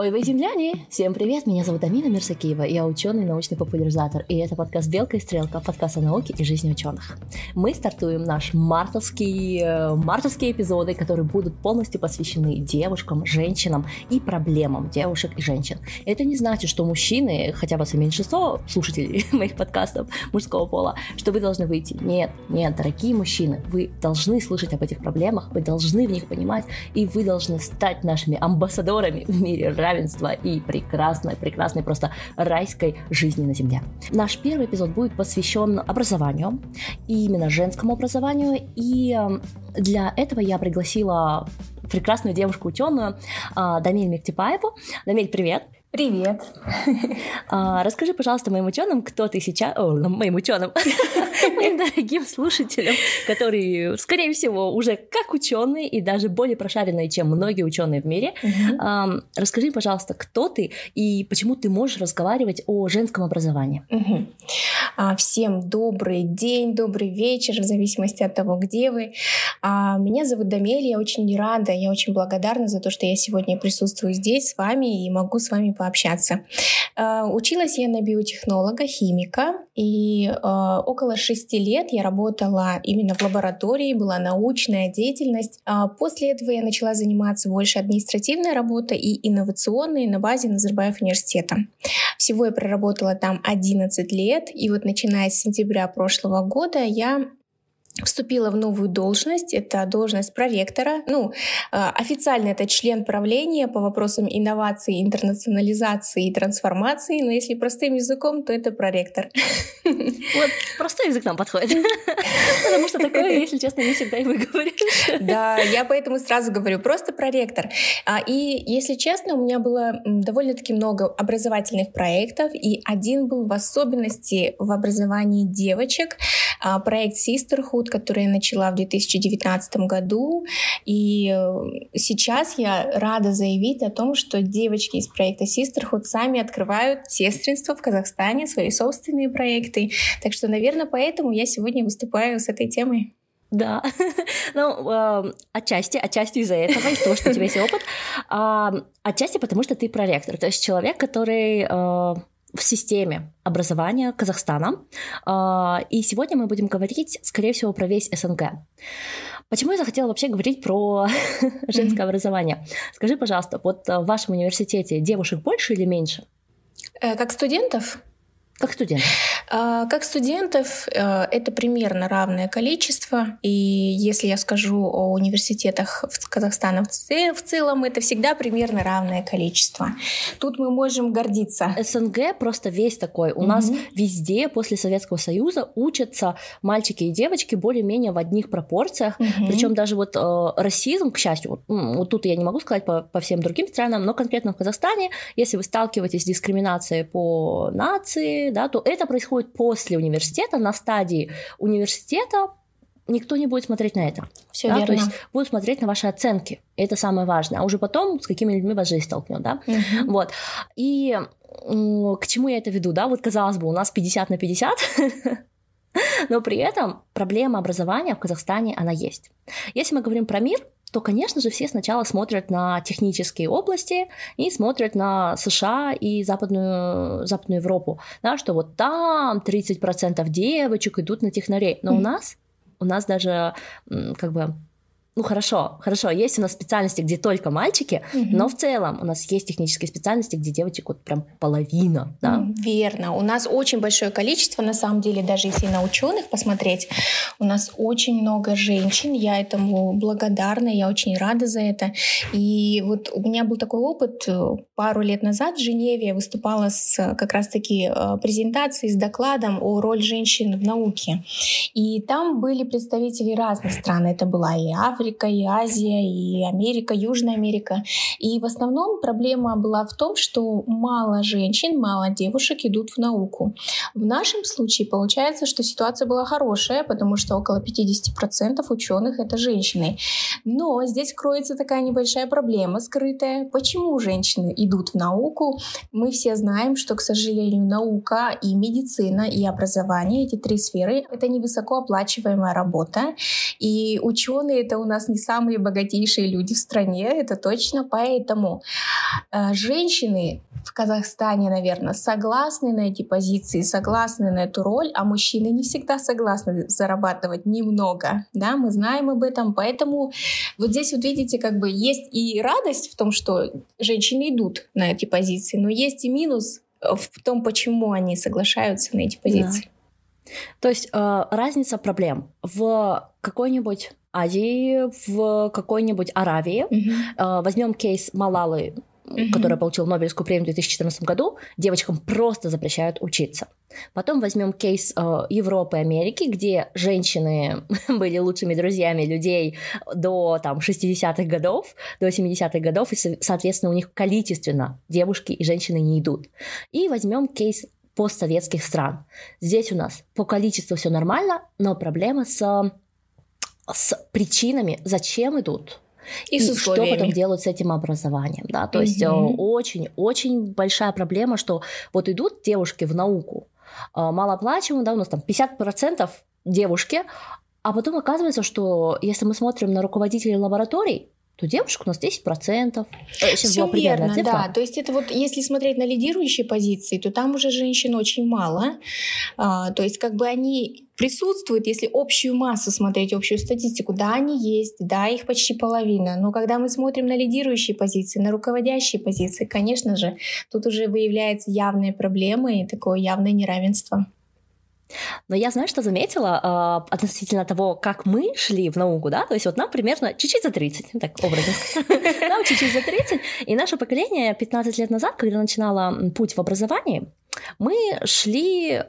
Ой, вы земляне! Всем привет, меня зовут Амина Мирсакиева, я ученый научный популяризатор, и это подкаст «Белка и стрелка», подкаст о науке и жизни ученых. Мы стартуем наш мартовский, э, мартовские эпизоды, которые будут полностью посвящены девушкам, женщинам и проблемам девушек и женщин. Это не значит, что мужчины, хотя и меньшинство слушателей моих подкастов мужского пола, что вы должны выйти. Нет, нет, дорогие мужчины, вы должны слышать об этих проблемах, вы должны в них понимать, и вы должны стать нашими амбассадорами в мире равенства и прекрасной, прекрасной просто райской жизни на Земле. Наш первый эпизод будет посвящен образованию, и именно женскому образованию, и эм, для этого я пригласила прекрасную девушку-ученую а, Дамиль Мектипаеву. Дамиль, привет! Привет. А, расскажи, пожалуйста, моим ученым, кто ты сейчас... О, моим ученым, моим дорогим слушателям, которые, скорее всего, уже как ученые и даже более прошаренные, чем многие ученые в мире. А, расскажи, пожалуйста, кто ты и почему ты можешь разговаривать о женском образовании. А, всем добрый день, добрый вечер, в зависимости от того, где вы. А, меня зовут Дамель, я очень рада, я очень благодарна за то, что я сегодня присутствую здесь с вами и могу с вами пообщаться. А, училась я на биотехнолога, химика, и около шести лет я работала именно в лаборатории, была научная деятельность. После этого я начала заниматься больше административной работой и инновационной на базе Назарбаев университета. Всего я проработала там 11 лет, и вот начиная с сентября прошлого года я вступила в новую должность. Это должность проректора. Ну, а, официально это член правления по вопросам инновации, интернационализации и трансформации. Но если простым языком, то это проректор. Вот простой язык нам подходит. Потому что такое, если честно, не всегда и выговоришь. Да, я поэтому сразу говорю, просто проректор. А, и, если честно, у меня было довольно-таки много образовательных проектов, и один был в особенности в образовании девочек. А, проект Sisterhood, который я начала в 2019 году. И э, сейчас я рада заявить о том, что девочки из проекта Sisterhood сами открывают сестринство в Казахстане, свои собственные проекты. Так что, наверное, поэтому я сегодня выступаю с этой темой. Да, ну, э, отчасти, отчасти из-за этого, из-за того, что у тебя есть опыт, э, отчасти потому, что ты проректор, то есть человек, который э, в системе образования Казахстана. А, и сегодня мы будем говорить, скорее всего, про весь СНГ. Почему я захотела вообще говорить про женское образование? Скажи, пожалуйста, вот в вашем университете девушек больше или меньше? Э, как студентов? Как студент? А, как студентов э, это примерно равное количество. И если я скажу о университетах в Казахстане в целом, это всегда примерно равное количество. Тут мы можем гордиться. СНГ просто весь такой. У угу. нас везде после Советского Союза учатся мальчики и девочки более-менее в одних пропорциях. Угу. Причем даже вот э, расизм, к счастью, вот, вот тут я не могу сказать по, по всем другим странам, но конкретно в Казахстане, если вы сталкиваетесь с дискриминацией по нации, да, то это происходит после университета, на стадии университета никто не будет смотреть на это. Все да? верно. То есть будут смотреть на ваши оценки. Это самое важное. А уже потом с какими людьми вас жизнь столкнет, да? Угу. Вот. И к чему я это веду, да? Вот казалось бы, у нас 50 на 50, но при этом проблема образования в Казахстане, она есть. Если мы говорим про мир, то, конечно же, все сначала смотрят на технические области и смотрят на США и Западную, Западную Европу, да, что вот там 30% девочек идут на технарей. Но mm-hmm. у нас, у нас даже как бы ну хорошо, хорошо, есть у нас специальности, где только мальчики, угу. но в целом у нас есть технические специальности, где девочек вот прям половина, да? Верно. У нас очень большое количество, на самом деле, даже если на ученых посмотреть, у нас очень много женщин. Я этому благодарна, я очень рада за это. И вот у меня был такой опыт э, пару лет назад в Женеве я выступала с как раз-таки э, презентацией с докладом о роли женщин в науке. И там были представители разных стран. Это была и Африка, Африка, и Азия, и Америка, Южная Америка. И в основном проблема была в том, что мало женщин, мало девушек идут в науку. В нашем случае получается, что ситуация была хорошая, потому что около 50% ученых это женщины. Но здесь кроется такая небольшая проблема скрытая. Почему женщины идут в науку? Мы все знаем, что, к сожалению, наука и медицина и образование, эти три сферы, это невысокооплачиваемая работа. И ученые это у нас не самые богатейшие люди в стране, это точно. Поэтому э, женщины в Казахстане, наверное, согласны на эти позиции, согласны на эту роль, а мужчины не всегда согласны зарабатывать немного. Да, мы знаем об этом, поэтому вот здесь вот видите, как бы есть и радость в том, что женщины идут на эти позиции, но есть и минус в том, почему они соглашаются на эти позиции. Да. То есть э, разница проблем в какой-нибудь Азии, в какой-нибудь Аравии. Mm-hmm. Э, возьмем кейс Малалы, mm-hmm. которая получила Нобелевскую премию в 2014 году. Девочкам просто запрещают учиться. Потом возьмем кейс э, Европы и Америки, где женщины были лучшими друзьями людей до там, 60-х годов, до 70-х годов, и, соответственно, у них количественно девушки и женщины не идут. И возьмем кейс постсоветских стран. Здесь у нас по количеству все нормально, но проблема с, с причинами, зачем идут. И, и что потом делают с этим образованием, да, то mm есть очень-очень э, большая проблема, что вот идут девушки в науку, э, малооплачиваемые, да, у нас там 50% девушки, а потом оказывается, что если мы смотрим на руководителей лабораторий, то девушек у нас 10%. Сейчас Все верно, цифра. да. То есть это вот, если смотреть на лидирующие позиции, то там уже женщин очень мало. А, то есть как бы они присутствуют, если общую массу смотреть, общую статистику, да, они есть, да, их почти половина. Но когда мы смотрим на лидирующие позиции, на руководящие позиции, конечно же, тут уже выявляются явные проблемы и такое явное неравенство. Но я, знаю, что заметила э, относительно того, как мы шли в науку, да, то есть вот нам примерно чуть-чуть за 30, ну, так образно нам чуть-чуть за 30, и наше поколение 15 лет назад, когда начинало путь в образовании, мы шли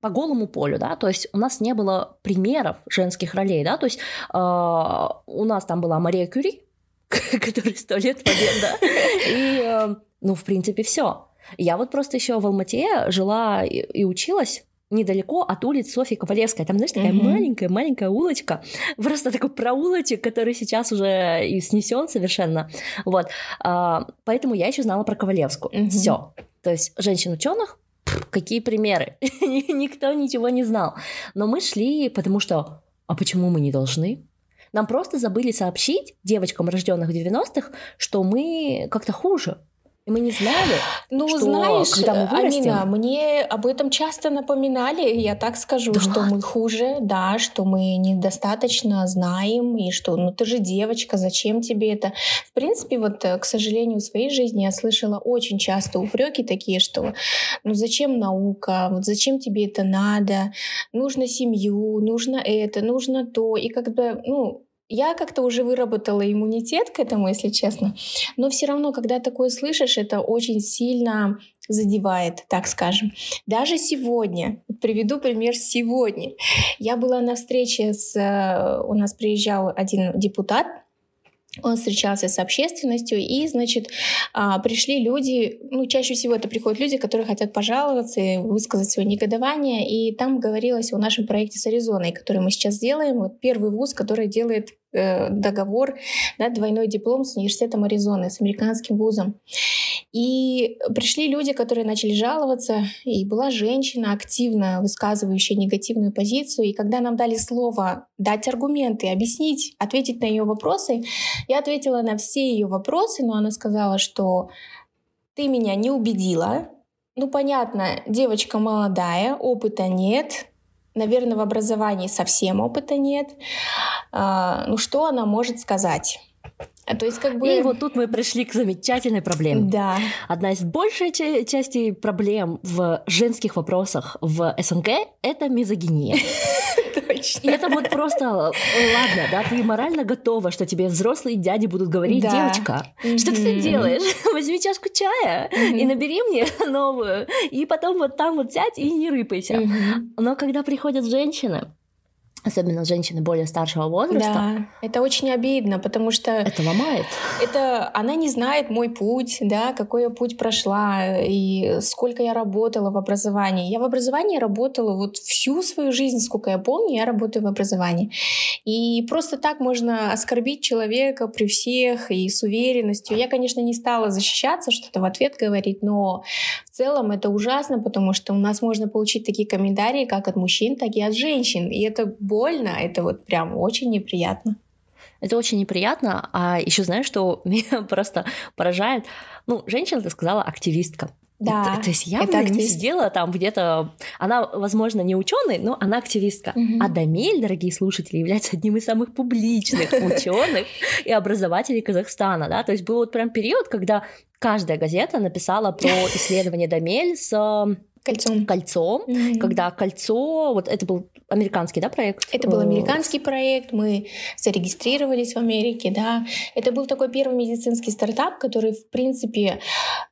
по голому полю, да, то есть у нас не было примеров женских ролей, да, то есть э, у нас там была Мария Кюри, которая сто лет побед, да, и, э, ну, в принципе, все. Я вот просто еще в Алмате жила и училась, недалеко от улиц Софьи Ковалевской. Там, знаешь, такая маленькая-маленькая улочка, просто такой проулочек, который сейчас уже и снесен совершенно. Вот. А, поэтому я еще знала про Ковалевскую. Все. То есть женщин-ученых, какие примеры? Никто ничего не знал. Но мы шли, потому что, а почему мы не должны? Нам просто забыли сообщить девочкам, рожденных в 90-х, что мы как-то хуже, и мы не знали, ну, что знаешь, когда мы вырастем... Амина, мне об этом часто напоминали, я так скажу, да. что мы хуже, да, что мы недостаточно знаем, и что, ну ты же девочка, зачем тебе это? В принципе, вот, э, к сожалению, в своей жизни я слышала очень часто упреки такие, что ну зачем наука, вот зачем тебе это надо, нужно семью, нужно это, нужно то, и когда, ну, я как-то уже выработала иммунитет к этому, если честно. Но все равно, когда такое слышишь, это очень сильно задевает, так скажем. Даже сегодня, приведу пример сегодня. Я была на встрече с... Э, у нас приезжал один депутат, он встречался с общественностью, и, значит, а, пришли люди, ну, чаще всего это приходят люди, которые хотят пожаловаться и высказать свое негодование, и там говорилось о нашем проекте с Аризоной, который мы сейчас делаем, вот первый вуз, который делает Э, договор, да, двойной диплом с университетом Аризоны, с американским вузом. И пришли люди, которые начали жаловаться, и была женщина, активно высказывающая негативную позицию. И когда нам дали слово дать аргументы, объяснить, ответить на ее вопросы, я ответила на все ее вопросы, но она сказала, что ты меня не убедила. Ну, понятно, девочка молодая, опыта нет, Наверное, в образовании совсем опыта нет. А, ну, что она может сказать? А, то есть как бы... И вот тут мы пришли к замечательной проблеме. Да. Одна из большей части проблем в женских вопросах в СНГ — это мизогиния. Точно. И это вот просто, ладно, да, ты морально готова, что тебе взрослые дяди будут говорить, да. девочка, что ты делаешь? Возьми чашку чая и набери мне новую, и потом вот там вот сядь и не рыпайся. Но когда приходят женщины, особенно женщины более старшего возраста. Да, это очень обидно, потому что... Это ломает. Это она не знает мой путь, да, какой я путь прошла и сколько я работала в образовании. Я в образовании работала вот всю свою жизнь, сколько я помню, я работаю в образовании. И просто так можно оскорбить человека при всех и с уверенностью. Я, конечно, не стала защищаться, что-то в ответ говорить, но в целом это ужасно, потому что у нас можно получить такие комментарии как от мужчин, так и от женщин. И это больно, это вот прям очень неприятно. Это очень неприятно. А еще знаешь, что меня просто поражает? Ну, женщина, ты сказала, активистка. Да, то, то есть я это не сидела там где-то... Она, возможно, не ученый, но она активистка. Угу. А Дамель, дорогие слушатели, является одним из самых публичных ученых и образователей Казахстана. Да? То есть был вот прям период, когда каждая газета написала про исследование Дамель с Кольцом. Кольцом, mm-hmm. когда кольцо, вот это был американский, да, проект? Это был американский проект, мы зарегистрировались в Америке, да. Это был такой первый медицинский стартап, который, в принципе,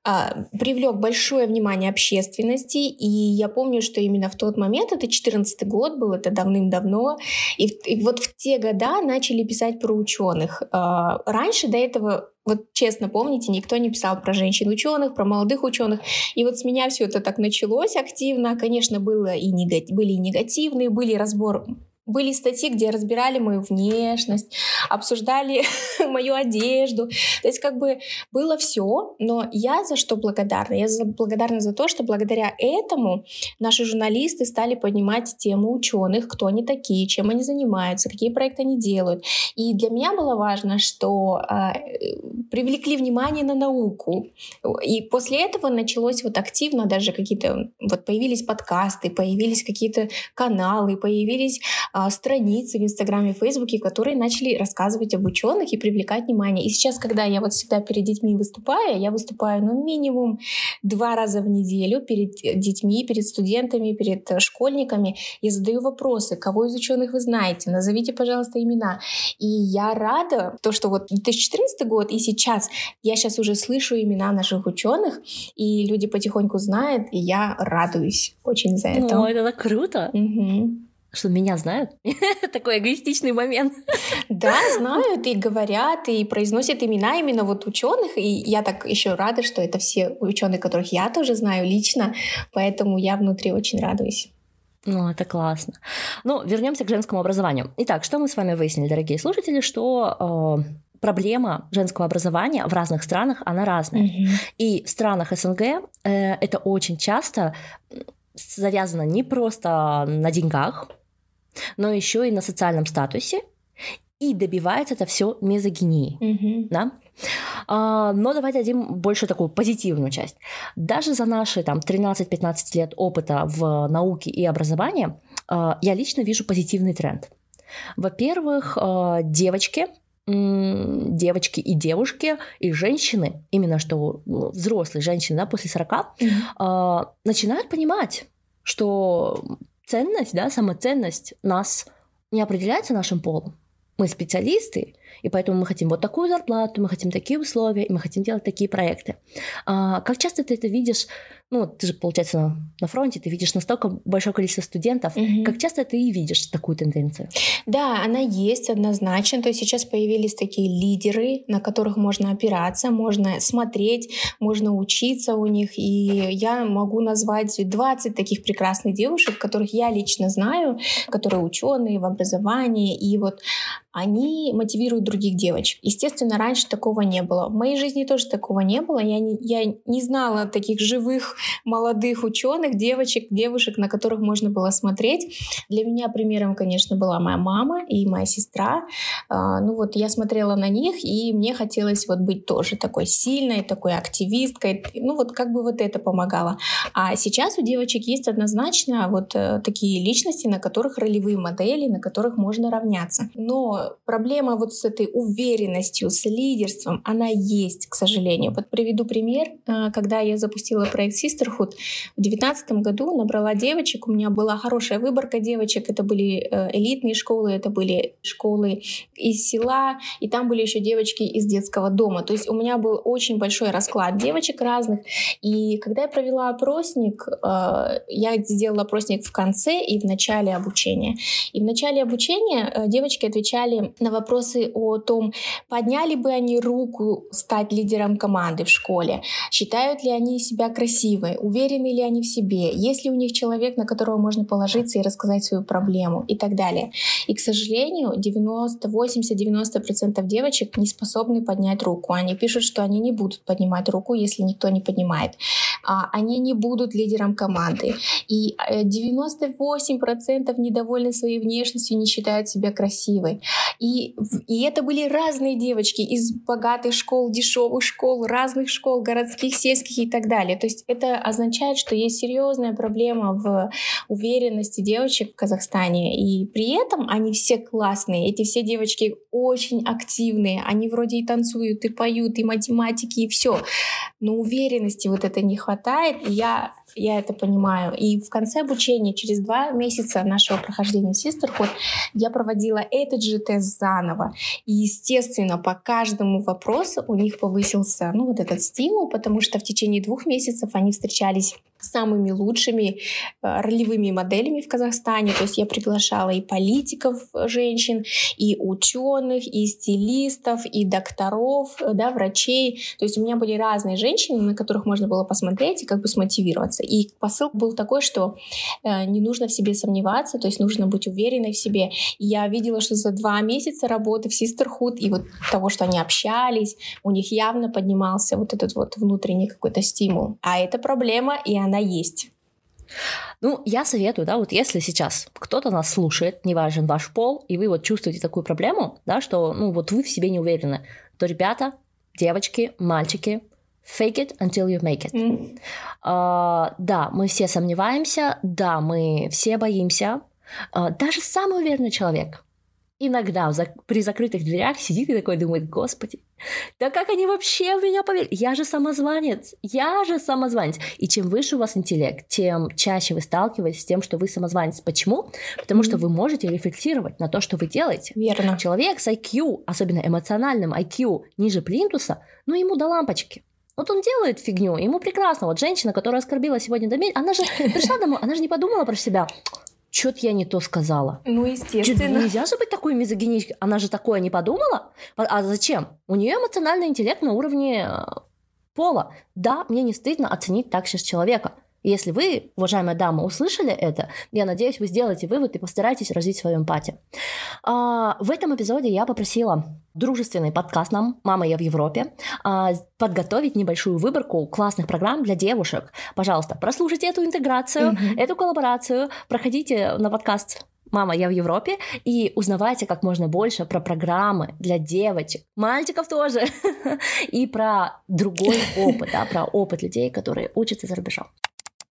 а, привлек большое внимание общественности, и я помню, что именно в тот момент, это 14 год был, это давным-давно, и, и вот в те года начали писать про ученых. А, раньше до этого вот честно помните, никто не писал про женщин-ученых, про молодых ученых. И вот с меня все это так началось активно. Конечно, было и негатив, были и негативные, были разбор были статьи, где разбирали мою внешность, обсуждали мою одежду. То есть как бы было все, но я за что благодарна? Я за, благодарна за то, что благодаря этому наши журналисты стали поднимать тему ученых, кто они такие, чем они занимаются, какие проекты они делают. И для меня было важно, что э, привлекли внимание на науку. И после этого началось вот активно даже какие-то, вот появились подкасты, появились какие-то каналы, появились а, страницы в Инстаграме, в Фейсбуке, которые начали рассказывать об ученых и привлекать внимание. И сейчас, когда я вот всегда перед детьми выступаю, я выступаю ну минимум два раза в неделю перед детьми, перед студентами, перед школьниками. Я задаю вопросы, кого из ученых вы знаете, назовите, пожалуйста, имена. И я рада, то, что вот 2014 год и сейчас, я сейчас уже слышу имена наших ученых, и люди потихоньку знают, и я радуюсь очень за это. О, это так круто! Угу что меня знают. Такой эгоистичный момент. Да, знают и говорят, и произносят имена именно вот ученых. И я так еще рада, что это все ученые, которых я тоже знаю лично, поэтому я внутри очень радуюсь. Ну, это классно. Ну, вернемся к женскому образованию. Итак, что мы с вами выяснили, дорогие слушатели, что э, проблема женского образования в разных странах, она разная. Mm-hmm. И в странах СНГ э, это очень часто завязано не просто на деньгах, но еще и на социальном статусе, и добивается это все мизогинии. Mm-hmm. Да? А, но давайте дадим больше такую позитивную часть. Даже за наши там, 13-15 лет опыта в науке и образовании а, я лично вижу позитивный тренд. Во-первых, а, девочки, девочки и девушки, и женщины, именно что ну, взрослые женщины да, после 40, mm-hmm. начинают понимать, что ценность, да, самоценность нас не определяется нашим полом. Мы специалисты, и поэтому мы хотим вот такую зарплату, мы хотим такие условия, и мы хотим делать такие проекты. А, как часто ты это видишь ну, ты же, получается, на, на фронте, ты видишь настолько большое количество студентов. Угу. Как часто ты и видишь такую тенденцию? Да, она есть однозначно. То есть сейчас появились такие лидеры, на которых можно опираться, можно смотреть, можно учиться у них. И я могу назвать 20 таких прекрасных девушек, которых я лично знаю, которые ученые в образовании. И вот они мотивируют других девочек. Естественно, раньше такого не было. В моей жизни тоже такого не было. Я не, я не знала таких живых молодых ученых, девочек, девушек, на которых можно было смотреть. Для меня примером, конечно, была моя мама и моя сестра. А, ну вот я смотрела на них, и мне хотелось вот быть тоже такой сильной, такой активисткой. Ну вот как бы вот это помогало. А сейчас у девочек есть однозначно вот э, такие личности, на которых ролевые модели, на которых можно равняться. Но проблема вот с этой уверенностью, с лидерством, она есть, к сожалению. Вот приведу пример. А, когда я запустила проект Sisterhood. В 2019 году набрала девочек, у меня была хорошая выборка девочек, это были э, элитные школы, это были школы из села, и там были еще девочки из детского дома. То есть у меня был очень большой расклад девочек разных. И когда я провела опросник, э, я сделала опросник в конце и в начале обучения. И в начале обучения э, девочки отвечали на вопросы о том, подняли бы они руку стать лидером команды в школе, считают ли они себя красивыми, красивые, уверены ли они в себе, есть ли у них человек, на которого можно положиться и рассказать свою проблему и так далее. И, к сожалению, 90, 80-90% девочек не способны поднять руку. Они пишут, что они не будут поднимать руку, если никто не поднимает. а, они не будут лидером команды. И 98% э, недовольны своей внешностью, не считают себя красивой. И, и это были разные девочки из богатых школ, дешевых школ, разных школ, городских, сельских и так далее. То есть это означает, что есть серьезная проблема в уверенности девочек в Казахстане. И при этом они все классные. Эти все девочки очень активные. Они вроде и танцуют, и поют, и математики, и все. Но уверенности вот это не хватает. И я я это понимаю. И в конце обучения, через два месяца нашего прохождения Sisterhood, я проводила этот же тест заново. И, естественно, по каждому вопросу у них повысился ну, вот этот стимул, потому что в течение двух месяцев они встречались самыми лучшими э, ролевыми моделями в Казахстане. То есть я приглашала и политиков э, женщин, и ученых, и стилистов, и докторов, э, да, врачей. То есть у меня были разные женщины, на которых можно было посмотреть и как бы смотивироваться. И посыл был такой, что не нужно в себе сомневаться, то есть нужно быть уверенной в себе. И я видела, что за два месяца работы в Sisterhood и вот того, что они общались, у них явно поднимался вот этот вот внутренний какой-то стимул. А это проблема, и она есть. Ну, я советую, да, вот если сейчас кто-то нас слушает, неважен ваш пол, и вы вот чувствуете такую проблему, да, что, ну, вот вы в себе не уверены, то, ребята, девочки, мальчики, fake it until you make it. Mm. Uh, да, мы все сомневаемся, да, мы все боимся. Uh, даже самый уверенный человек иногда при закрытых дверях сидит и такой думает, господи, да как они вообще в меня поверили? Я же самозванец, я же самозванец. И чем выше у вас интеллект, тем чаще вы сталкиваетесь с тем, что вы самозванец. Почему? Потому что вы можете рефлексировать на то, что вы делаете. Верно. Человек с IQ, особенно эмоциональным IQ ниже плинтуса, ну ему до лампочки. Вот он делает фигню, ему прекрасно. Вот женщина, которая оскорбила сегодня Дамир, она же пришла домой, она же не подумала про себя что-то я не то сказала. Ну, естественно. Нельзя же быть такой мизогиничкой. Она же такое не подумала. А зачем? У нее эмоциональный интеллект на уровне э, пола. Да, мне не стыдно оценить так сейчас человека. Если вы, уважаемая дама, услышали это, я надеюсь, вы сделаете вывод и постараетесь развить свою эмпатию. А, в этом эпизоде я попросила дружественный подкаст нам «Мама, я в Европе» а, подготовить небольшую выборку классных программ для девушек. Пожалуйста, прослушайте эту интеграцию, mm-hmm. эту коллаборацию, проходите на подкаст «Мама, я в Европе» и узнавайте как можно больше про программы для девочек, мальчиков тоже, и про другой опыт, да, про опыт людей, которые учатся за рубежом.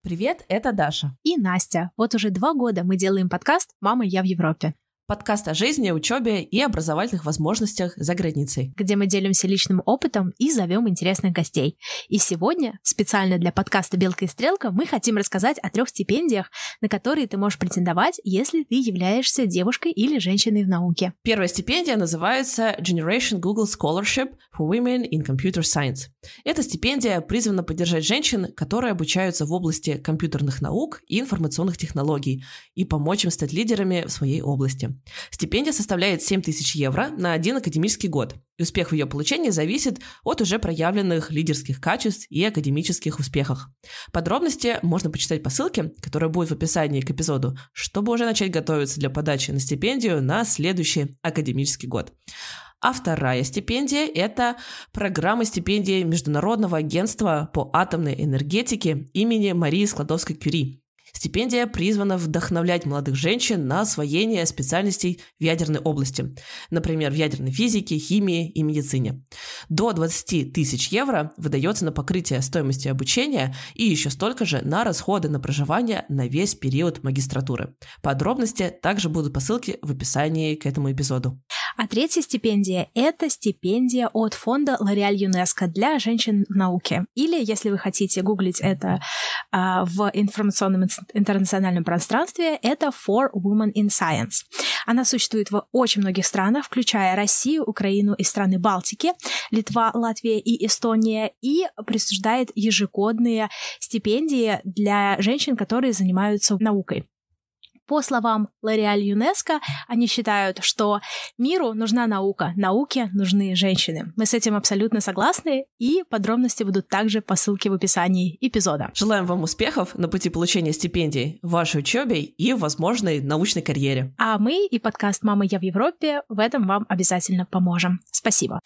Привет, это Даша. И Настя. Вот уже два года мы делаем подкаст «Мама, я в Европе». Подкаст о жизни, учебе и образовательных возможностях за границей. Где мы делимся личным опытом и зовем интересных гостей. И сегодня, специально для подкаста «Белка и стрелка», мы хотим рассказать о трех стипендиях, на которые ты можешь претендовать, если ты являешься девушкой или женщиной в науке. Первая стипендия называется Generation Google Scholarship for Women in Computer Science. Эта стипендия призвана поддержать женщин, которые обучаются в области компьютерных наук и информационных технологий, и помочь им стать лидерами в своей области. Стипендия составляет 7 тысяч евро на один академический год, и успех в ее получении зависит от уже проявленных лидерских качеств и академических успехах. Подробности можно почитать по ссылке, которая будет в описании к эпизоду, чтобы уже начать готовиться для подачи на стипендию на следующий академический год. А вторая стипендия – это программа стипендии Международного агентства по атомной энергетике имени Марии Складовской-Кюри. Стипендия призвана вдохновлять молодых женщин на освоение специальностей в ядерной области, например, в ядерной физике, химии и медицине. До 20 тысяч евро выдается на покрытие стоимости обучения и еще столько же на расходы на проживание на весь период магистратуры. Подробности также будут по ссылке в описании к этому эпизоду. А третья стипендия – это стипендия от фонда L'Oréal ЮНЕСКО для женщин в науке. Или, если вы хотите гуглить это а, в информационном интернациональном пространстве, это For Women in Science. Она существует в очень многих странах, включая Россию, Украину и страны Балтики, Литва, Латвия и Эстония, и присуждает ежегодные стипендии для женщин, которые занимаются наукой. По словам Лореаль ЮНЕСКО, они считают, что миру нужна наука, науке нужны женщины. Мы с этим абсолютно согласны, и подробности будут также по ссылке в описании эпизода. Желаем вам успехов на пути получения стипендий в вашей учебе и возможной научной карьере. А мы и подкаст «Мама, я в Европе» в этом вам обязательно поможем. Спасибо.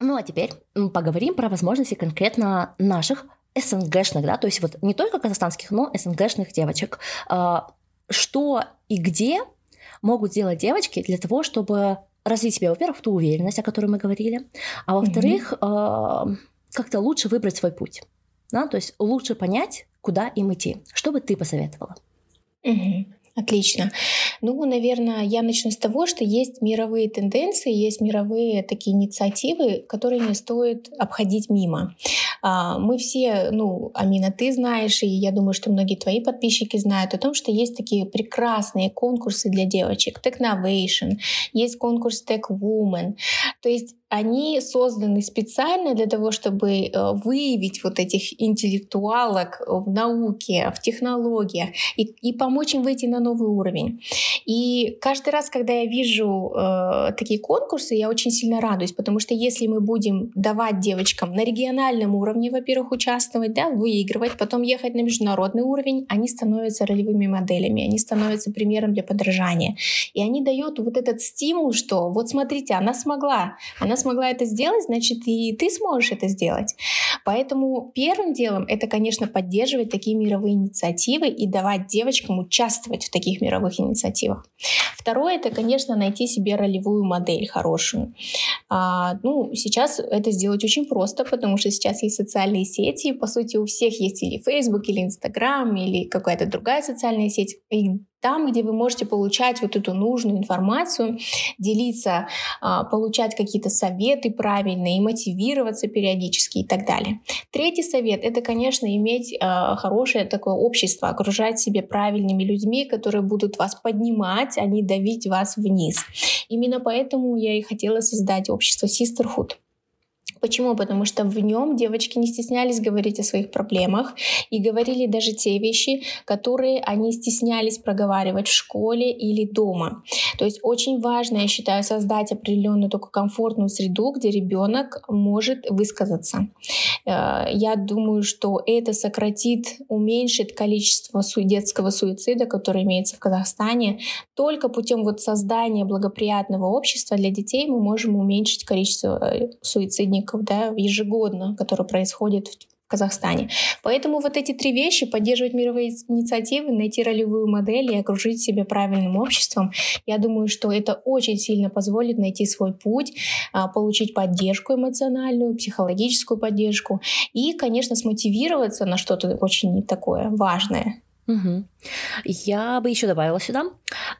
Ну а теперь поговорим про возможности конкретно наших СНГшных, да, то есть вот не только казахстанских, но СНГшных девочек. Что и где могут сделать девочки для того, чтобы развить себе, во-первых, ту уверенность, о которой мы говорили, а во-вторых, mm-hmm. как-то лучше выбрать свой путь. Да? То есть лучше понять, куда им идти. Что бы ты посоветовала? Mm-hmm. Отлично. Ну, наверное, я начну с того, что есть мировые тенденции, есть мировые такие инициативы, которые не стоит обходить мимо. А, мы все, ну, Амина, ты знаешь, и я думаю, что многие твои подписчики знают о том, что есть такие прекрасные конкурсы для девочек. Technovation, есть конкурс Tech Woman. То есть они созданы специально для того, чтобы э, выявить вот этих интеллектуалок в науке, в технологиях и, и помочь им выйти на новый уровень. И каждый раз, когда я вижу э, такие конкурсы, я очень сильно радуюсь, потому что если мы будем давать девочкам на региональном уровне, во-первых, участвовать, да, выигрывать, потом ехать на международный уровень, они становятся ролевыми моделями, они становятся примером для подражания. И они дают вот этот стимул, что вот смотрите, она смогла, она смогла это сделать, значит и ты сможешь это сделать. Поэтому первым делом это, конечно, поддерживать такие мировые инициативы и давать девочкам участвовать в таких мировых инициативах. Второе это, конечно, найти себе ролевую модель хорошую. А, ну, сейчас это сделать очень просто, потому что сейчас есть социальные сети, по сути, у всех есть или Facebook, или Instagram, или какая-то другая социальная сеть. И там, где вы можете получать вот эту нужную информацию, делиться, а, получать какие-то советы правильные, и мотивироваться периодически и так далее. Третий совет — это, конечно, иметь а, хорошее такое общество, окружать себя правильными людьми, которые будут вас поднимать, а не давить вас вниз. Именно поэтому я и хотела создать общество Sisterhood. Почему? Потому что в нем девочки не стеснялись говорить о своих проблемах и говорили даже те вещи, которые они стеснялись проговаривать в школе или дома. То есть очень важно, я считаю, создать определенную только комфортную среду, где ребенок может высказаться. Э, я думаю, что это сократит, уменьшит количество детского суицида, который имеется в Казахстане. Только путем вот создания благоприятного общества для детей мы можем уменьшить количество э, суицидников праздников да, ежегодно, которые происходят в Казахстане. Поэтому вот эти три вещи — поддерживать мировые инициативы, найти ролевую модель и окружить себя правильным обществом. Я думаю, что это очень сильно позволит найти свой путь, а, получить поддержку эмоциональную, психологическую поддержку и, конечно, смотивироваться на что-то очень такое важное. Угу. Я бы еще добавила сюда.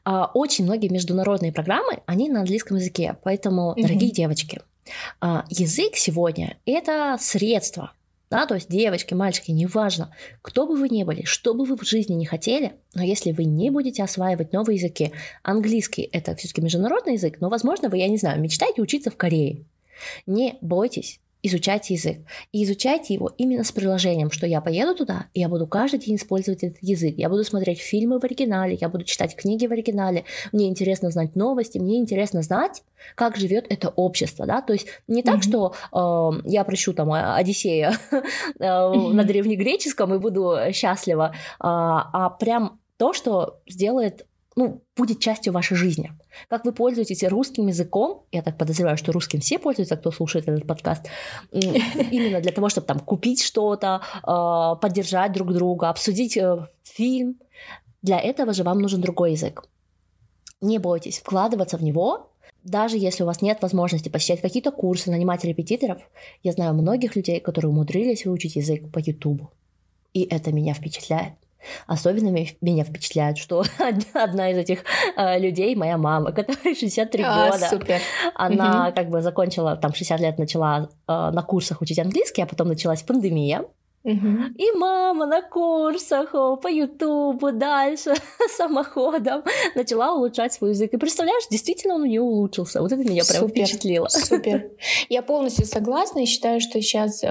А, очень многие международные программы, они на английском языке, поэтому, угу. дорогие девочки, язык сегодня – это средство, да, то есть девочки, мальчики, неважно, кто бы вы ни были, что бы вы в жизни не хотели, но если вы не будете осваивать новые языки, английский – это все-таки международный язык, но, возможно, вы, я не знаю, мечтаете учиться в Корее. Не бойтесь, изучайте язык. И изучайте его именно с приложением, что я поеду туда, и я буду каждый день использовать этот язык. Я буду смотреть фильмы в оригинале, я буду читать книги в оригинале. Мне интересно знать новости, мне интересно знать, как живет это общество, да, то есть не так, mm-hmm. что э, я прочу там Одиссея mm-hmm. на древнегреческом и буду счастлива, а, а прям то, что сделает ну, будет частью вашей жизни. Как вы пользуетесь русским языком, я так подозреваю, что русским все пользуются, кто слушает этот подкаст, именно для того, чтобы там купить что-то, а, поддержать друг друга, обсудить э, фильм. Для этого же вам нужен другой язык. Не бойтесь вкладываться в него, даже если у вас нет возможности посещать какие-то курсы, нанимать репетиторов. Я знаю многих людей, которые умудрились выучить язык по Ютубу. И это меня впечатляет. Особенно меня впечатляет, что одна из этих э, людей, моя мама, которая 63 а, года, супер. она угу. как бы закончила, там 60 лет начала э, на курсах учить английский, а потом началась пандемия. И мама на курсах по Ютубу дальше самоходом начала улучшать свой язык. И представляешь, действительно он у нее улучшился. Вот это меня прям супер, впечатлило. Супер. Я полностью согласна и считаю, что сейчас э,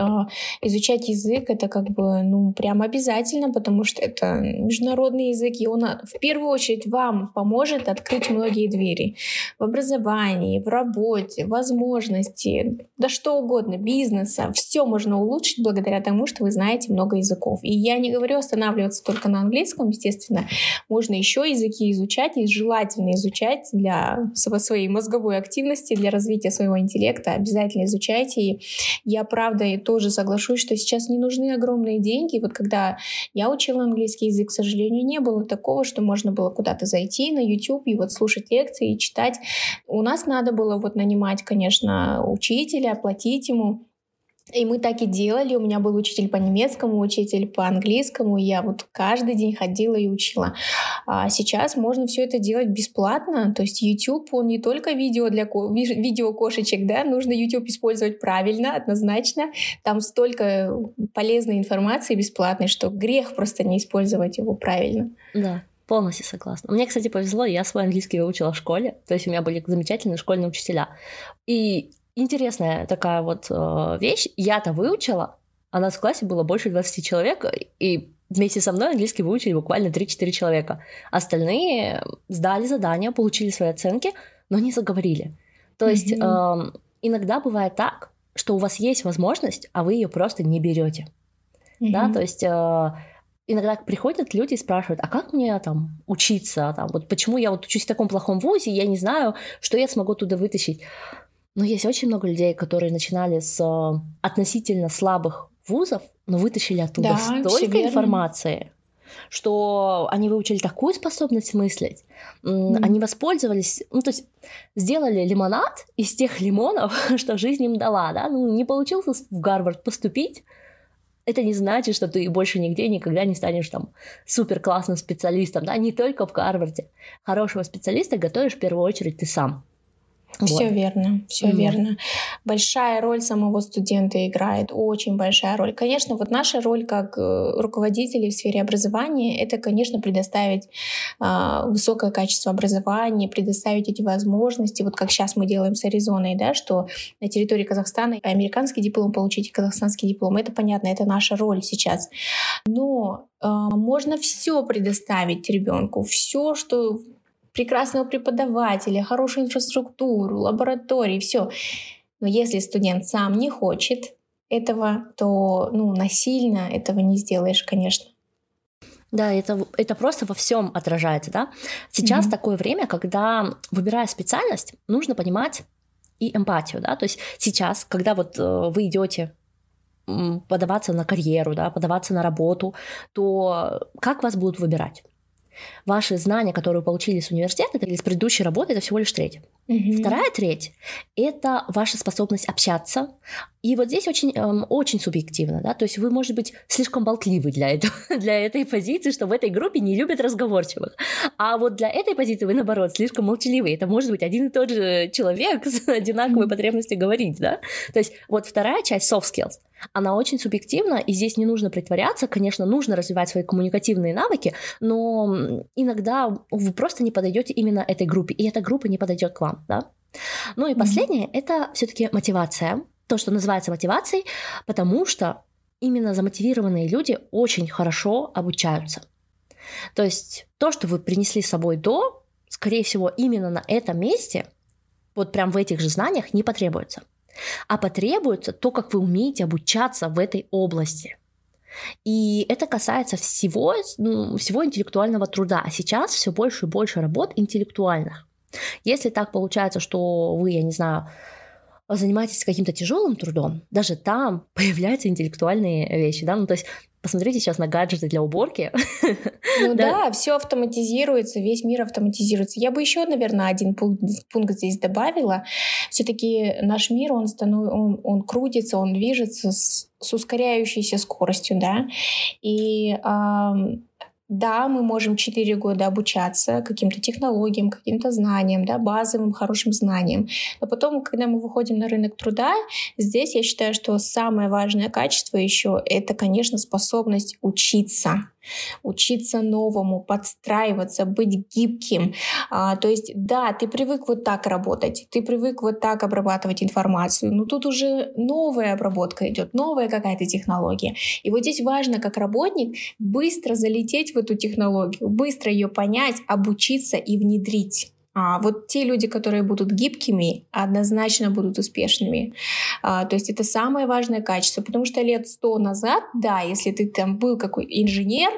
изучать язык это как бы ну прям обязательно, потому что это международный язык, и он в первую очередь вам поможет открыть многие двери в образовании, в работе, возможности, да что угодно, бизнеса. Все можно улучшить благодаря тому, что вы знаете знаете много языков. И я не говорю останавливаться только на английском, естественно. Можно еще языки изучать, и желательно изучать для своей мозговой активности, для развития своего интеллекта. Обязательно изучайте. И я, правда, тоже соглашусь, что сейчас не нужны огромные деньги. Вот когда я учила английский язык, к сожалению, не было такого, что можно было куда-то зайти на YouTube и вот слушать лекции и читать. У нас надо было вот нанимать, конечно, учителя, оплатить ему. И мы так и делали. У меня был учитель по немецкому, учитель по английскому. Я вот каждый день ходила и учила. А сейчас можно все это делать бесплатно. То есть YouTube, он не только видео для ко- видео кошечек, да, нужно YouTube использовать правильно, однозначно. Там столько полезной информации бесплатной, что грех просто не использовать его правильно. Да. Полностью согласна. Мне, кстати, повезло, я свой английский выучила в школе, то есть у меня были замечательные школьные учителя. И интересная такая вот э, вещь, я-то выучила, а нас в классе было больше 20 человек, и вместе со мной английский выучили буквально 3-4 человека. Остальные сдали задания, получили свои оценки, но не заговорили. То есть mm-hmm. э, иногда бывает так, что у вас есть возможность, а вы ее просто не берете. Mm-hmm. Да, то есть э, иногда приходят люди и спрашивают, а как мне там учиться, там, вот почему я вот учусь в таком плохом вузе, я не знаю, что я смогу туда вытащить. Но есть очень много людей, которые начинали с э, относительно слабых вузов, но вытащили оттуда да, столько информации, что они выучили такую способность мыслить, mm. они воспользовались, ну то есть сделали лимонад из тех лимонов, что жизнь им дала, да, ну не получился в Гарвард поступить, это не значит, что ты больше нигде никогда не станешь там супер классным специалистом, да, не только в Гарварде. Хорошего специалиста готовишь в первую очередь ты сам. Все вот. верно, все mm верно. Большая роль самого студента играет, очень большая роль. Конечно, вот наша роль как э, руководителей в сфере образования, это, конечно, предоставить э, высокое качество образования, предоставить эти возможности, вот как сейчас мы делаем с Аризоной, да, что на территории Казахстана американский диплом получить и казахстанский диплом, это понятно, это наша роль сейчас. Но э, можно все предоставить ребенку, все, что прекрасного преподавателя, хорошую инфраструктуру, лаборатории, все. Но если студент сам не хочет этого, то ну, насильно этого не сделаешь, конечно. Да, это, это просто во всем отражается, да. Сейчас mm-hmm. такое время, когда, выбирая специальность, нужно понимать и эмпатию, да. То есть сейчас, когда вот э, вы идете подаваться на карьеру, да, подаваться на работу, то как вас будут выбирать? Ваши знания, которые вы получили с университета или с предыдущей работы, это всего лишь треть. Угу. Вторая треть – это ваша способность общаться. И вот здесь очень, эм, очень субъективно, да, то есть вы, может быть, слишком болтливы для, этого, для этой позиции, что в этой группе не любят разговорчивых. А вот для этой позиции вы, наоборот, слишком молчаливы. Это может быть один и тот же человек с одинаковой потребностью говорить, да. То есть вот вторая часть – soft skills – она очень субъективна, и здесь не нужно притворяться. Конечно, нужно развивать свои коммуникативные навыки, но иногда вы просто не подойдете именно этой группе, и эта группа не подойдет к вам, да. Ну и последнее mm-hmm. это все-таки мотивация, то, что называется мотивацией, потому что именно замотивированные люди очень хорошо обучаются. То есть то, что вы принесли с собой до, скорее всего, именно на этом месте, вот прям в этих же знаниях не потребуется а потребуется то, как вы умеете обучаться в этой области. И это касается всего, ну, всего интеллектуального труда. А сейчас все больше и больше работ интеллектуальных. Если так получается, что вы, я не знаю, занимаетесь каким-то тяжелым трудом, даже там появляются интеллектуальные вещи, да, ну то есть посмотрите сейчас на гаджеты для уборки. Ну да, да все автоматизируется, весь мир автоматизируется. Я бы еще, наверное, один пункт, пункт здесь добавила. Все-таки наш мир, он, станов... он, он крутится, он движется с, с ускоряющейся скоростью, да, и эм, да, мы можем 4 года обучаться каким-то технологиям, каким-то знаниям, да, базовым хорошим знаниям. Но потом, когда мы выходим на рынок труда, здесь я считаю, что самое важное качество еще это, конечно, способность учиться учиться новому, подстраиваться, быть гибким. А, то есть, да, ты привык вот так работать, ты привык вот так обрабатывать информацию, но тут уже новая обработка идет, новая какая-то технология. И вот здесь важно, как работник, быстро залететь в эту технологию, быстро ее понять, обучиться и внедрить А вот те люди, которые будут гибкими, однозначно будут успешными. А, то есть это самое важное качество, потому что лет сто назад, да, если ты там был какой инженер,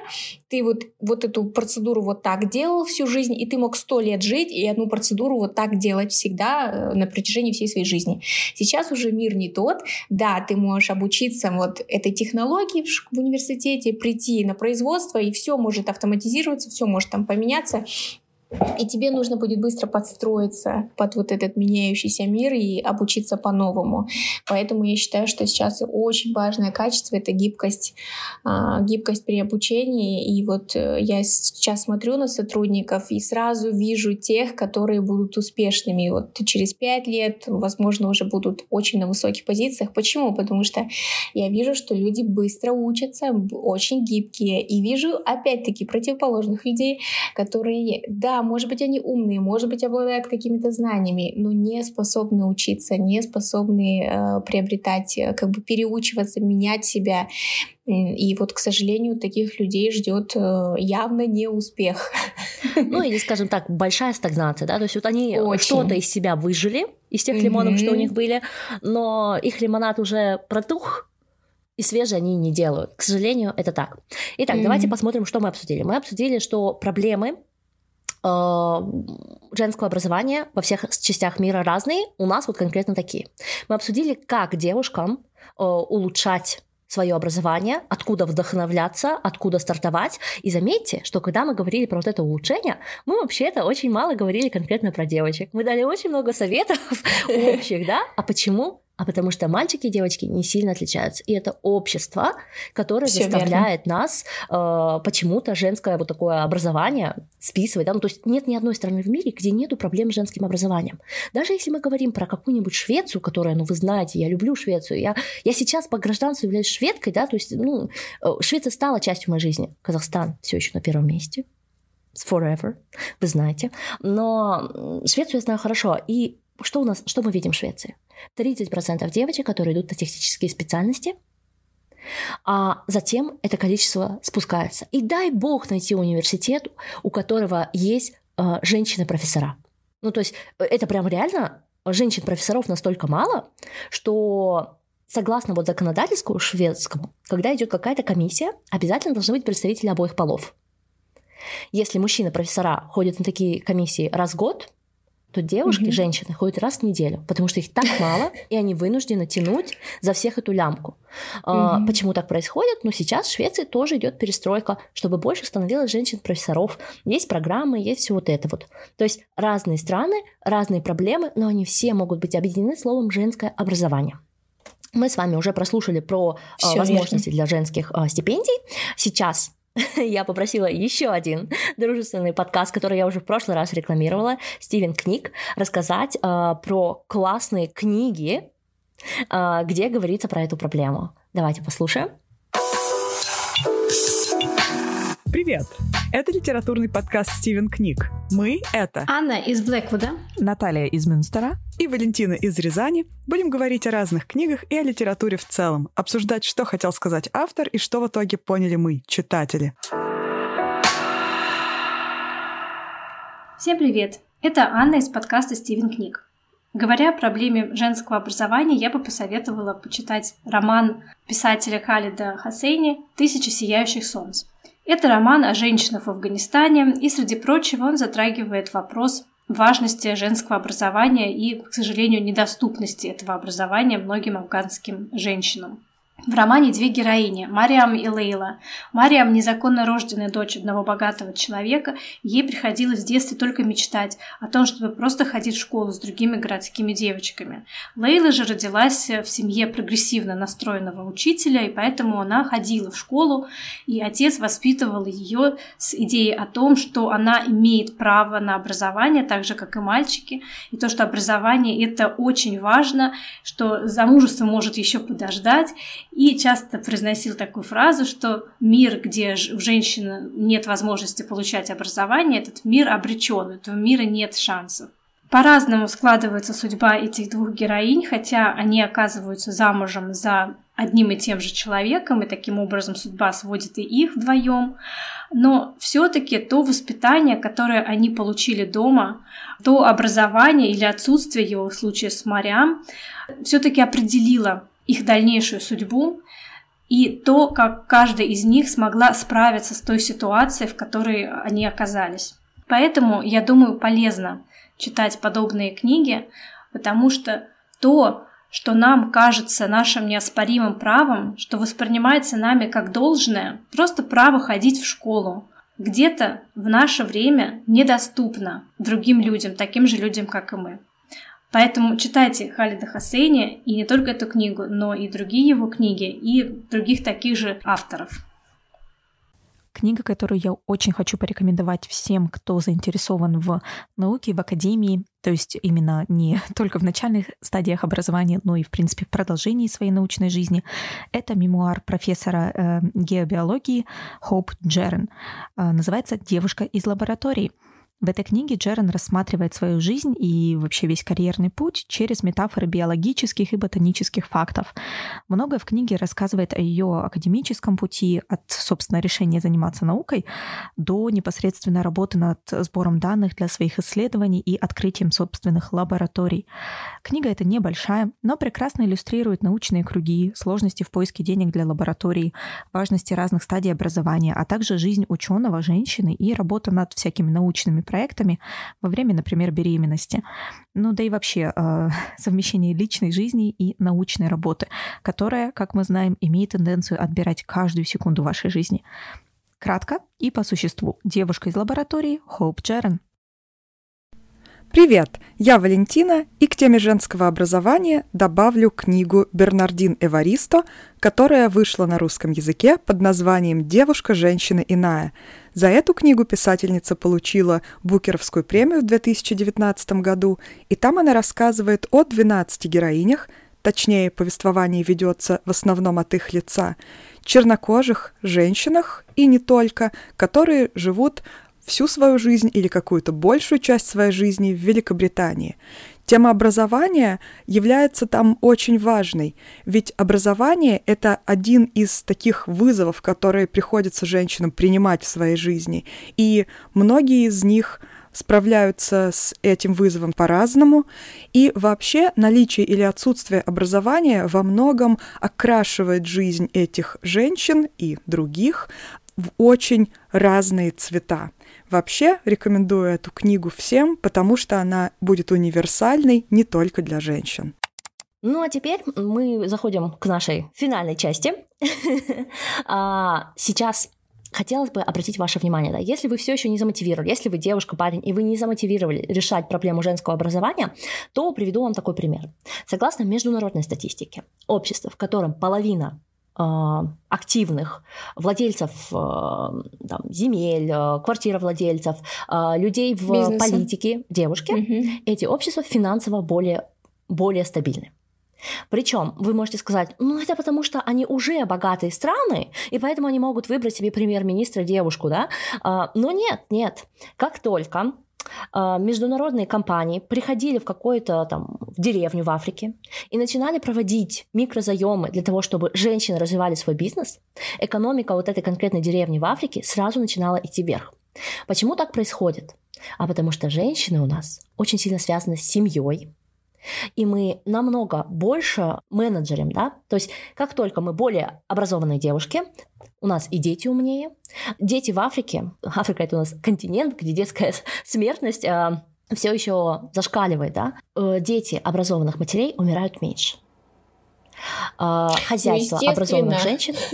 ты вот, вот эту процедуру вот так делал всю жизнь, и ты мог сто лет жить и одну процедуру вот так делать всегда э, на протяжении всей своей жизни. Сейчас уже мир не тот. Да, ты можешь обучиться вот этой технологии в, в университете, прийти на производство, и все может автоматизироваться, все может там поменяться, и тебе нужно будет быстро подстроиться под вот этот меняющийся мир и обучиться по-новому. Поэтому я считаю, что сейчас очень важное качество — это гибкость, а, гибкость при обучении. И вот э, я сейчас смотрю на сотрудников и сразу вижу тех, которые будут успешными. Вот через пять лет, возможно, уже будут очень на высоких позициях. Почему? Потому что я вижу, что люди быстро учатся, очень гибкие. И вижу, опять-таки, противоположных людей, которые, да, может быть, они умные, может быть, обладают какими-то знаниями, но не способны учиться, не способны э, приобретать, э, как бы переучиваться, менять себя. И вот, к сожалению, таких людей ждет э, явно не успех. Ну или, скажем так, большая стагнация, да, то есть вот они Очень. что-то из себя выжили, из тех лимонов, mm-hmm. что у них были, но их лимонад уже протух, и свежие они не делают. К сожалению, это так. Итак, mm-hmm. давайте посмотрим, что мы обсудили. Мы обсудили, что проблемы женского образования во всех частях мира разные, у нас вот конкретно такие. Мы обсудили, как девушкам э, улучшать свое образование, откуда вдохновляться, откуда стартовать. И заметьте, что когда мы говорили про вот это улучшение, мы вообще-то очень мало говорили конкретно про девочек. Мы дали очень много советов общих, да? А почему? А потому что мальчики и девочки не сильно отличаются. И это общество, которое Всё заставляет верно. нас э, почему-то женское вот такое образование списывать. Да? Ну, то есть нет ни одной страны в мире, где нету проблем с женским образованием. Даже если мы говорим про какую-нибудь Швецию, которая, ну вы знаете, я люблю Швецию, я, я сейчас по гражданству являюсь шведкой, да, то есть ну, э, Швеция стала частью моей жизни. Казахстан все еще на первом месте forever, вы знаете. Но Швецию я знаю хорошо. И что у нас, что мы видим в Швеции? 30% девочек, которые идут на технические специальности, а затем это количество спускается. И дай бог найти университет, у которого есть э, женщины-профессора. Ну, то есть э, это прям реально женщин-профессоров настолько мало, что согласно вот законодательству шведскому, когда идет какая-то комиссия, обязательно должны быть представители обоих полов. Если мужчины-профессора ходят на такие комиссии раз в год, то девушки, mm-hmm. женщины ходят раз в неделю, потому что их так мало, и они вынуждены тянуть за всех эту лямку. Mm-hmm. Почему так происходит? Ну, сейчас в Швеции тоже идет перестройка, чтобы больше становилось женщин-профессоров. Есть программы, есть все вот это вот. То есть разные страны, разные проблемы, но они все могут быть объединены словом «женское образование». Мы с вами уже прослушали про Всё возможности верно. для женских а, стипендий. Сейчас я попросила еще один дружественный подкаст, который я уже в прошлый раз рекламировала, Стивен Книг, рассказать э, про классные книги, э, где говорится про эту проблему. Давайте послушаем. Привет! Это литературный подкаст «Стивен Книг». Мы — это Анна из Блэквуда, Наталья из Мюнстера и Валентина из Рязани. Будем говорить о разных книгах и о литературе в целом, обсуждать, что хотел сказать автор и что в итоге поняли мы, читатели. Всем привет! Это Анна из подкаста «Стивен Книг». Говоря о проблеме женского образования, я бы посоветовала почитать роман писателя Халида Хасейни «Тысяча сияющих солнц». Это роман о женщинах в Афганистане, и, среди прочего, он затрагивает вопрос важности женского образования и, к сожалению, недоступности этого образования многим афганским женщинам. В романе две героини – Мариам и Лейла. Мариам – незаконно рожденная дочь одного богатого человека, ей приходилось в детстве только мечтать о том, чтобы просто ходить в школу с другими городскими девочками. Лейла же родилась в семье прогрессивно настроенного учителя, и поэтому она ходила в школу, и отец воспитывал ее с идеей о том, что она имеет право на образование, так же, как и мальчики, и то, что образование – это очень важно, что замужество может еще подождать, и часто произносил такую фразу, что мир, где у женщины нет возможности получать образование, этот мир обречен, этого мира нет шансов. По-разному складывается судьба этих двух героинь, хотя они оказываются замужем за одним и тем же человеком, и таким образом судьба сводит и их вдвоем. Но все-таки то воспитание, которое они получили дома, то образование или отсутствие его в случае с Мариам, все-таки определило их дальнейшую судьбу и то, как каждая из них смогла справиться с той ситуацией, в которой они оказались. Поэтому, я думаю, полезно читать подобные книги, потому что то, что нам кажется нашим неоспоримым правом, что воспринимается нами как должное, просто право ходить в школу, где-то в наше время недоступно другим людям, таким же людям, как и мы. Поэтому читайте Халида Хасейни и не только эту книгу, но и другие его книги и других таких же авторов. Книга, которую я очень хочу порекомендовать всем, кто заинтересован в науке, в академии, то есть именно не только в начальных стадиях образования, но и, в принципе, в продолжении своей научной жизни, это мемуар профессора э, геобиологии Хоуп Джерен. Э, называется «Девушка из лаборатории». В этой книге Джерен рассматривает свою жизнь и вообще весь карьерный путь через метафоры биологических и ботанических фактов. Многое в книге рассказывает о ее академическом пути, от, собственно, решения заниматься наукой до непосредственно работы над сбором данных для своих исследований и открытием собственных лабораторий. Книга эта небольшая, но прекрасно иллюстрирует научные круги, сложности в поиске денег для лабораторий, важности разных стадий образования, а также жизнь ученого, женщины и работа над всякими научными проектами во время, например, беременности. Ну да и вообще э, совмещение личной жизни и научной работы, которая, как мы знаем, имеет тенденцию отбирать каждую секунду вашей жизни. Кратко и по существу. Девушка из лаборатории Хоуп Джерен. Привет, я Валентина, и к теме женского образования добавлю книгу Бернардин Эваристо, которая вышла на русском языке под названием «Девушка, женщина иная». За эту книгу писательница получила Букеровскую премию в 2019 году, и там она рассказывает о 12 героинях, точнее, повествование ведется в основном от их лица, чернокожих женщинах и не только, которые живут всю свою жизнь или какую-то большую часть своей жизни в Великобритании. Тема образования является там очень важной, ведь образование — это один из таких вызовов, которые приходится женщинам принимать в своей жизни, и многие из них справляются с этим вызовом по-разному, и вообще наличие или отсутствие образования во многом окрашивает жизнь этих женщин и других в очень разные цвета. Вообще рекомендую эту книгу всем, потому что она будет универсальной не только для женщин. Ну а теперь мы заходим к нашей финальной части. А, сейчас хотелось бы обратить ваше внимание, да, если вы все еще не замотивировали, если вы девушка, парень, и вы не замотивировали решать проблему женского образования, то приведу вам такой пример. Согласно международной статистике, общество, в котором половина активных владельцев а, там, земель, а, квартировладельцев, людей в Бизнеса. политике, девушки, угу. эти общества финансово более, более стабильны. Причем вы можете сказать, ну это потому что они уже богатые страны, и поэтому они могут выбрать себе премьер-министра девушку, да? Но нет, нет. Как только международные компании приходили в какую-то там в деревню в Африке и начинали проводить микрозаемы для того, чтобы женщины развивали свой бизнес, экономика вот этой конкретной деревни в Африке сразу начинала идти вверх. Почему так происходит? А потому что женщины у нас очень сильно связаны с семьей, и мы намного больше менеджерим, да, то есть как только мы более образованные девушки, у нас и дети умнее. Дети в Африке, Африка это у нас континент, где детская смертность э, все еще зашкаливает, да, э, дети образованных матерей умирают меньше. А, хозяйство ну, образованных женщин.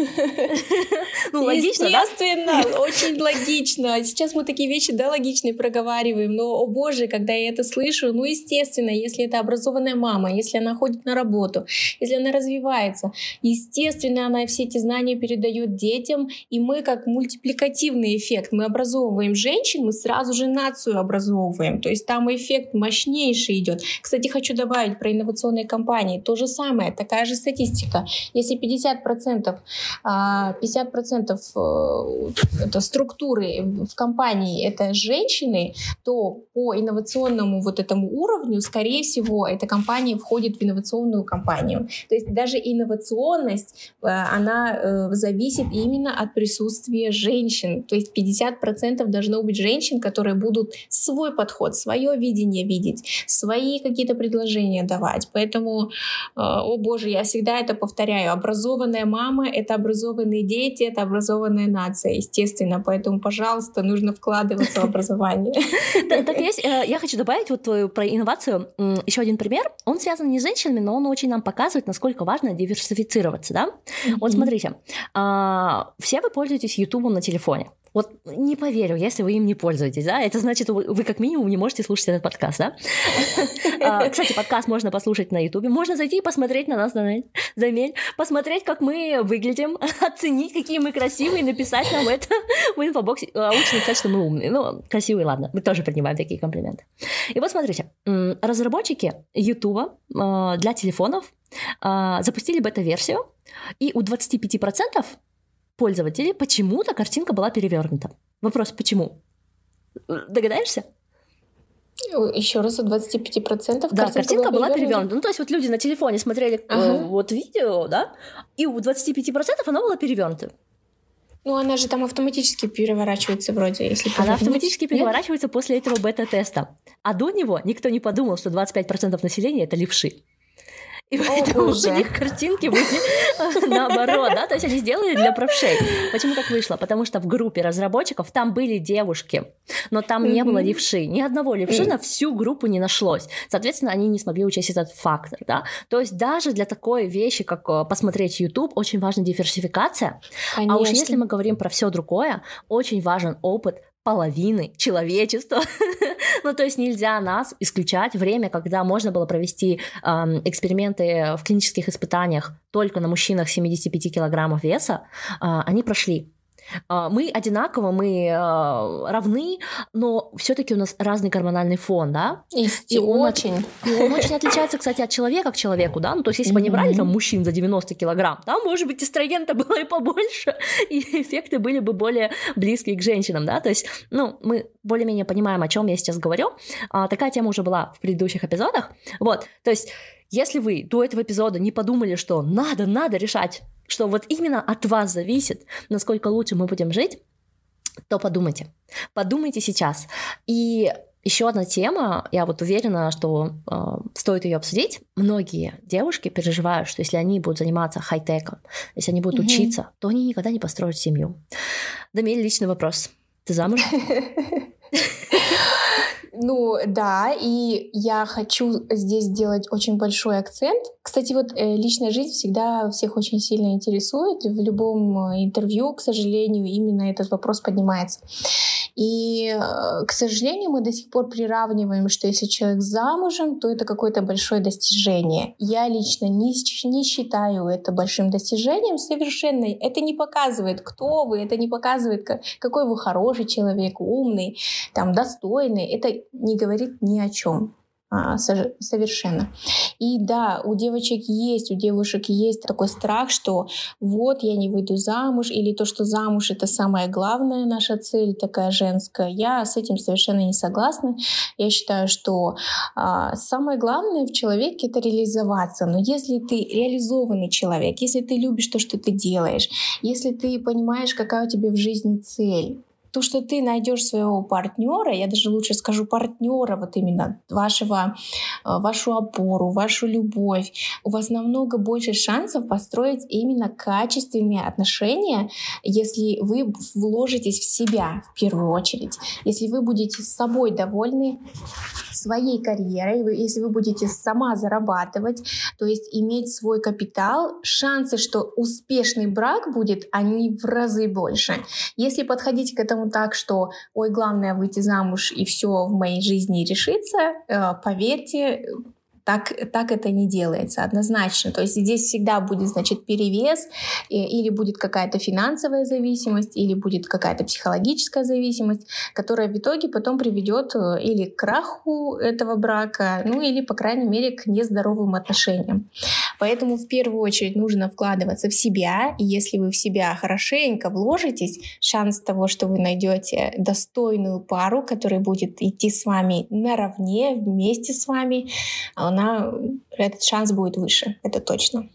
Ну, логично, Естественно, да? очень логично. Сейчас мы такие вещи, да, логичные проговариваем, но, о боже, когда я это слышу, ну, естественно, если это образованная мама, если она ходит на работу, если она развивается, естественно, она все эти знания передает детям, и мы как мультипликативный эффект, мы образовываем женщин, мы сразу же нацию образовываем, то есть там эффект мощнейший идет. Кстати, хочу добавить про инновационные компании, то же самое, такая же же статистика. Если 50%, 50% э, это структуры в компании это женщины, то по инновационному вот этому уровню, скорее всего, эта компания входит в инновационную компанию. То есть даже инновационность, э, она э, зависит именно от присутствия женщин. То есть 50% должно быть женщин, которые будут свой подход, свое видение видеть, свои какие-то предложения давать. Поэтому, э, о боже, я всегда это повторяю. Образованная мама — это образованные дети, это образованная нация, естественно. Поэтому, пожалуйста, нужно вкладываться в образование. Так есть. Я хочу добавить вот твою про инновацию. Еще один пример. Он связан не с женщинами, но он очень нам показывает, насколько важно диверсифицироваться, да? Вот смотрите, а, все вы пользуетесь YouTube на телефоне. Вот не поверю, если вы им не пользуетесь, да, это значит, вы как минимум не можете слушать этот подкаст, да. А, кстати, подкаст можно послушать на Ютубе, можно зайти и посмотреть на нас, Замель, посмотреть, как мы выглядим, оценить, какие мы красивые, написать нам это в инфобоксе. А, лучше написать, что мы умные, ну, красивые, ладно, мы тоже принимаем такие комплименты. И вот смотрите, разработчики Ютуба а, для телефонов запустили бета-версию, и у 25% пользователей почему-то картинка была перевернута. Вопрос, почему? Догадаешься? Еще раз, у 25% Да, картинка была, была перевернута. Ну, то есть вот люди на телефоне смотрели э, ага. э, вот видео, да, и у 25% она была перевернута. Ну, она же там автоматически переворачивается вроде, если Она автоматически переворачивается Нет? после этого бета-теста. А до него никто не подумал, что 25% населения — это левши. И поэтому у них картинки были наоборот, да, то есть они сделали для правшей. Почему так вышло? Потому что в группе разработчиков там были девушки, но там не было левши, ни одного левши на всю группу не нашлось. Соответственно, они не смогли учесть этот фактор, да. То есть даже для такой вещи, как э, посмотреть YouTube, очень важна диверсификация. А уж если мы говорим про все другое, очень важен опыт половины человечества. ну, то есть нельзя нас исключать. Время, когда можно было провести э, эксперименты в клинических испытаниях только на мужчинах 75 килограммов веса, э, они прошли. А, мы одинаково, мы а, равны, но все-таки у нас разный гормональный фон, да? И, он очень. И он очень отличается, кстати, от человека к человеку, да? Ну, то есть, если бы они брали там мужчин за 90 килограмм, да, может быть, эстрогена было и побольше, и эффекты были бы более близкие к женщинам, да? То есть, ну, мы более-менее понимаем, о чем я сейчас говорю. А, такая тема уже была в предыдущих эпизодах. Вот, то есть, если вы до этого эпизода не подумали, что надо, надо решать что вот именно от вас зависит, насколько лучше мы будем жить, то подумайте. Подумайте сейчас. И еще одна тема, я вот уверена, что э, стоит ее обсудить. Многие девушки переживают, что если они будут заниматься хай-теком, если они будут угу. учиться, то они никогда не построят семью. Дамель, личный вопрос. Ты замуж? Ну да, и я хочу здесь сделать очень большой акцент. Кстати, вот э, личная жизнь всегда всех очень сильно интересует. В любом э, интервью, к сожалению, именно этот вопрос поднимается. И, э, к сожалению, мы до сих пор приравниваем, что если человек замужем, то это какое-то большое достижение. Я лично не, не считаю это большим достижением совершенно. Это не показывает, кто вы, это не показывает, какой вы хороший человек, умный, там, достойный. Это не говорит ни о чем. А, совершенно. И да, у девочек есть, у девушек есть такой страх, что вот я не выйду замуж, или то, что замуж это самая главная наша цель, такая женская. Я с этим совершенно не согласна. Я считаю, что а, самое главное в человеке это реализоваться. Но если ты реализованный человек, если ты любишь то, что ты делаешь, если ты понимаешь, какая у тебя в жизни цель, то, что ты найдешь своего партнера, я даже лучше скажу партнера, вот именно вашего, э, вашу опору, вашу любовь, у вас намного больше шансов построить именно качественные отношения, если вы вложитесь в себя в первую очередь, если вы будете с собой довольны, своей карьерой, если вы будете сама зарабатывать, то есть иметь свой капитал, шансы, что успешный брак будет, они в разы больше. Если подходить к этому так, что, ой, главное выйти замуж и все в моей жизни решится, э, поверьте, Так, так это не делается однозначно. То есть здесь всегда будет, значит, перевес, или будет какая-то финансовая зависимость, или будет какая-то психологическая зависимость, которая в итоге потом приведет э, или к краху этого брака, ну или, по крайней мере, к нездоровым отношениям. Поэтому в первую очередь нужно вкладываться в себя, и если вы в себя хорошенько вложитесь, шанс того, что вы найдете достойную пару, которая будет идти с вами наравне, вместе с вами, она, этот шанс будет выше, это точно.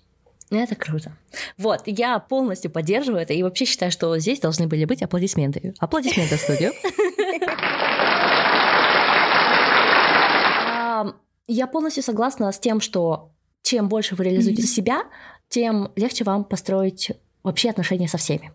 Это круто. Вот, я полностью поддерживаю это и вообще считаю, что здесь должны были быть аплодисменты. Аплодисменты в студию. Я полностью согласна с тем, что чем больше вы реализуете себя, тем легче вам построить вообще отношения со всеми.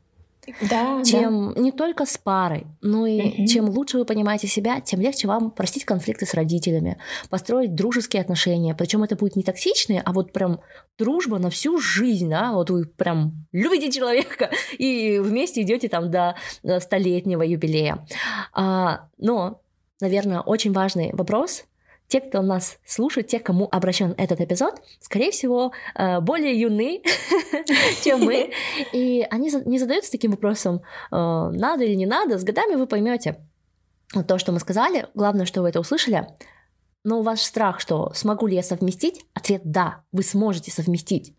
Да, чем да. не только с парой, но и mm-hmm. чем лучше вы понимаете себя, тем легче вам простить конфликты с родителями, построить дружеские отношения. Причем это будет не токсичные, а вот прям дружба на всю жизнь, да, вот вы прям любите человека и вместе идете там до столетнего юбилея. А, но, наверное, очень важный вопрос те, кто нас слушает, те, кому обращен этот эпизод, скорее всего, э, более юны, чем мы. И они не задаются таким вопросом, э, надо или не надо. С годами вы поймете то, что мы сказали. Главное, что вы это услышали. Но у вас страх, что смогу ли я совместить? Ответ да, вы сможете совместить.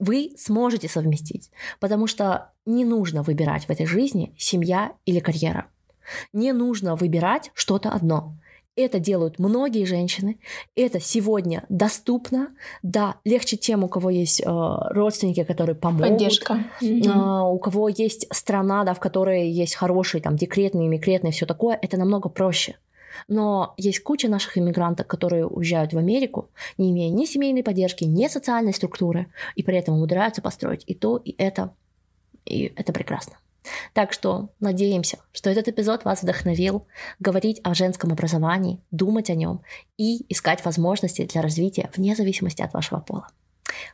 Вы сможете совместить, потому что не нужно выбирать в этой жизни семья или карьера. Не нужно выбирать что-то одно. Это делают многие женщины. Это сегодня доступно. Да, легче тем, у кого есть э, родственники, которые помогут. Поддержка. Э, у кого есть страна, да, в которой есть хорошие там декретные, микретные, все такое. Это намного проще. Но есть куча наших иммигрантов, которые уезжают в Америку, не имея ни семейной поддержки, ни социальной структуры, и при этом умудряются построить и то, и это. И это прекрасно. Так что надеемся, что этот эпизод вас вдохновил говорить о женском образовании, думать о нем и искать возможности для развития вне зависимости от вашего пола.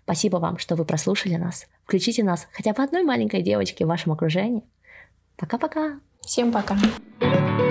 Спасибо вам, что вы прослушали нас. Включите нас хотя бы одной маленькой девочке в вашем окружении. Пока-пока. Всем пока. It